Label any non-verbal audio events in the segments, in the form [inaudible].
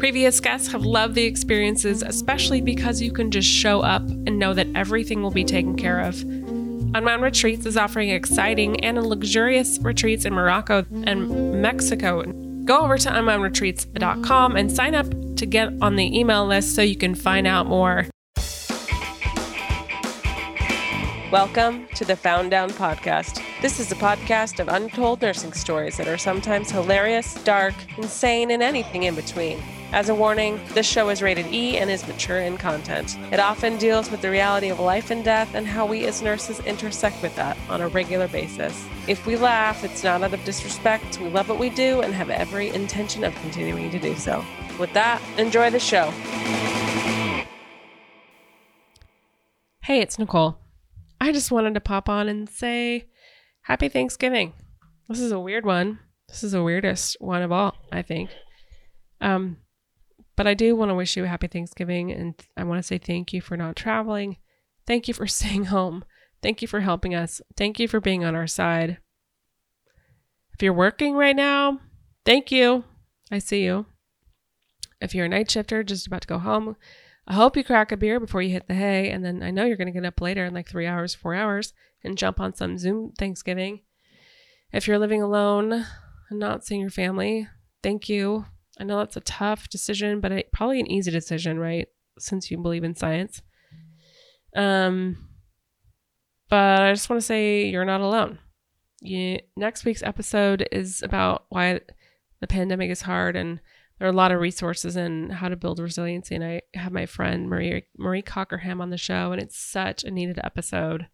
Previous guests have loved the experiences, especially because you can just show up and know that everything will be taken care of. Unwound Retreats is offering exciting and luxurious retreats in Morocco and Mexico. Go over to unwoundretreats.com and sign up to get on the email list so you can find out more. Welcome to the Found Down Podcast. This is a podcast of untold nursing stories that are sometimes hilarious, dark, insane, and anything in between. As a warning, this show is rated E and is mature in content. It often deals with the reality of life and death and how we as nurses intersect with that on a regular basis. If we laugh, it's not out of disrespect. We love what we do and have every intention of continuing to do so. With that, enjoy the show. Hey, it's Nicole. I just wanted to pop on and say happy Thanksgiving. This is a weird one. This is the weirdest one of all, I think. Um, but I do want to wish you a happy Thanksgiving and I want to say thank you for not traveling. Thank you for [laughs] staying home. Thank you for helping us. Thank you for being on our side. If you're working right now, thank you. I see you. If you're a night shifter just about to go home, I hope you crack a beer before you hit the hay. And then I know you're going to get up later in like three hours, four hours, and jump on some Zoom Thanksgiving. If you're living alone and not seeing your family, thank you I know that's a tough decision, but it, probably an easy decision, right? Since you believe in science. Um, but I just want to say you're not alone. You, next week's episode is about why the pandemic is hard, and there are a lot of resources and how to build resiliency. And I have my friend Marie Marie Cockerham on the show, and it's such a needed episode.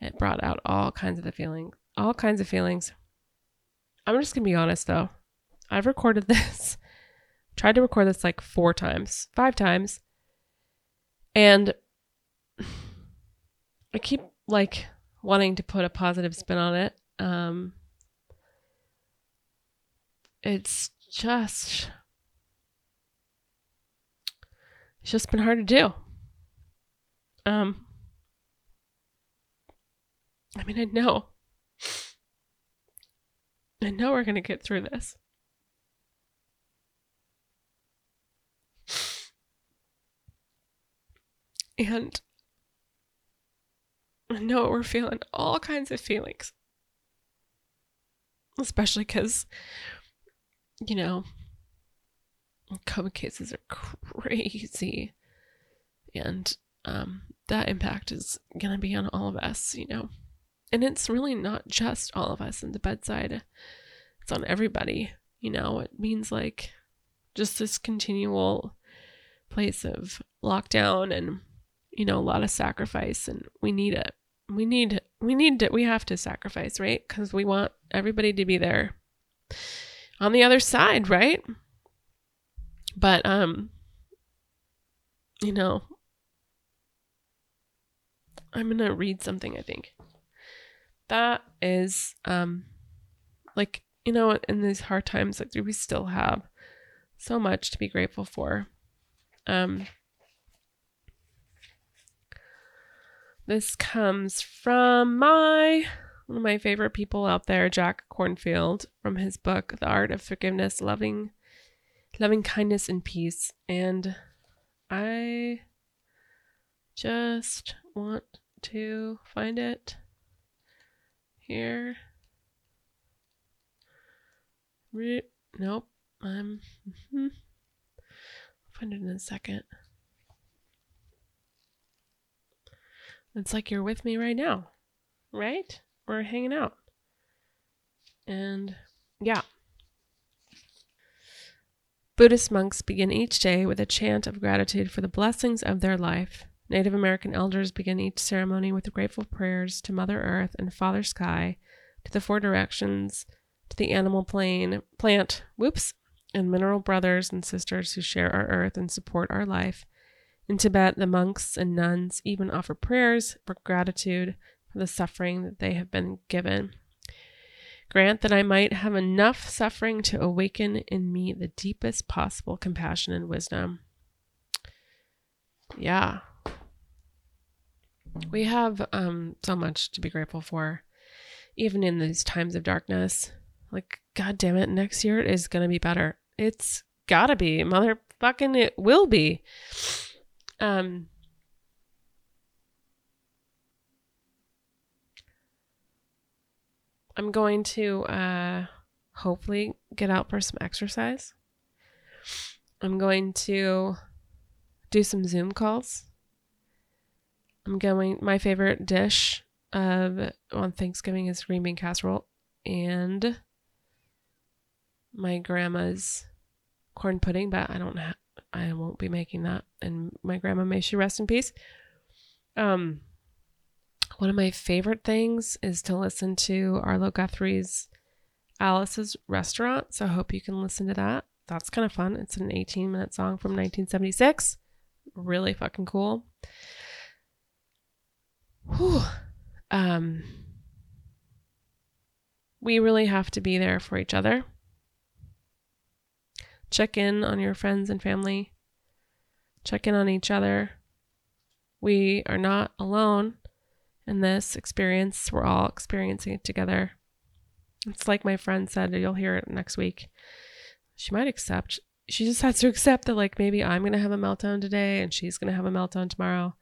It brought out all kinds of the feelings, all kinds of feelings. I'm just gonna be honest though. I've recorded [laughs] this, tried to record this like four times, five times. And [sighs] I keep like wanting to put a positive spin on it. Um, it's just, it's just been hard to do. Um, I mean, I know, I know we're going to get through this. And I know we're feeling all kinds of feelings. Especially because, you know, COVID cases are crazy. And um, that impact is going to be on all of us, you know. And it's really not just all of us in the bedside, it's on everybody, you know. It means like just this continual place of lockdown and you know, a lot of sacrifice and we need it. We need, we need to, we have to sacrifice, right? Because we want everybody to be there on the other side, right? But, um, you know, I'm going to read something, I think. That is, um, like, you know, in these hard times, like, we still have so much to be grateful for. Um, This comes from my one of my favorite people out there, Jack Kornfield, from his book The Art of Forgiveness, Loving Loving Kindness and Peace. And I just want to find it here. Re- nope. I'm [laughs] find it in a second. It's like you're with me right now, right? We're hanging out. And yeah. Buddhist monks begin each day with a chant of gratitude for the blessings of their life. Native American elders begin each ceremony with grateful prayers to Mother Earth and Father Sky, to the four directions, to the animal plane, plant, whoops, and mineral brothers and sisters who share our earth and support our life, In Tibet, the monks and nuns even offer prayers for gratitude for the suffering that they have been given. Grant that I might have enough suffering to awaken in me the deepest possible compassion and wisdom. Yeah. We have um, so much to be grateful for, even in these times of darkness. Like, God damn it, next year is going to be better. It's gotta be. Motherfucking, it will be. Um, I'm going to uh, hopefully get out for some exercise. I'm going to do some Zoom calls. I'm going. My favorite dish of on Thanksgiving is green bean casserole, and my grandma's corn pudding. But I don't. Ha- I won't be making that. And my grandma may she rest in peace. Um, one of my favorite things is to listen to Arlo Guthrie's Alice's Restaurant. So I hope you can listen to that. That's kind of fun. It's an 18 minute song from 1976. Really fucking cool. Whew. Um, we really have to be there for each other. Check in on your friends and family. Check in on each other. We are not alone in this experience. We're all experiencing it together. It's like my friend said, you'll hear it next week. She might accept. She just has to accept that, like, maybe I'm going to have a meltdown today and she's going to have a meltdown tomorrow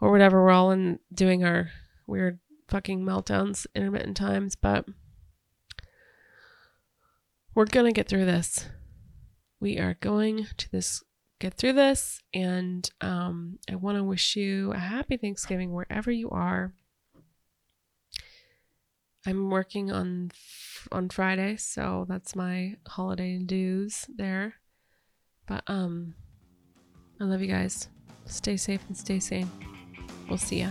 or whatever. We're all in doing our weird fucking meltdowns intermittent times, but we're going to get through this. We are going to this get through this. And um, I want to wish you a happy Thanksgiving wherever you are. I'm working on on Friday, so that's my holiday dues there. But um, I love you guys. Stay safe and stay sane. We'll see ya.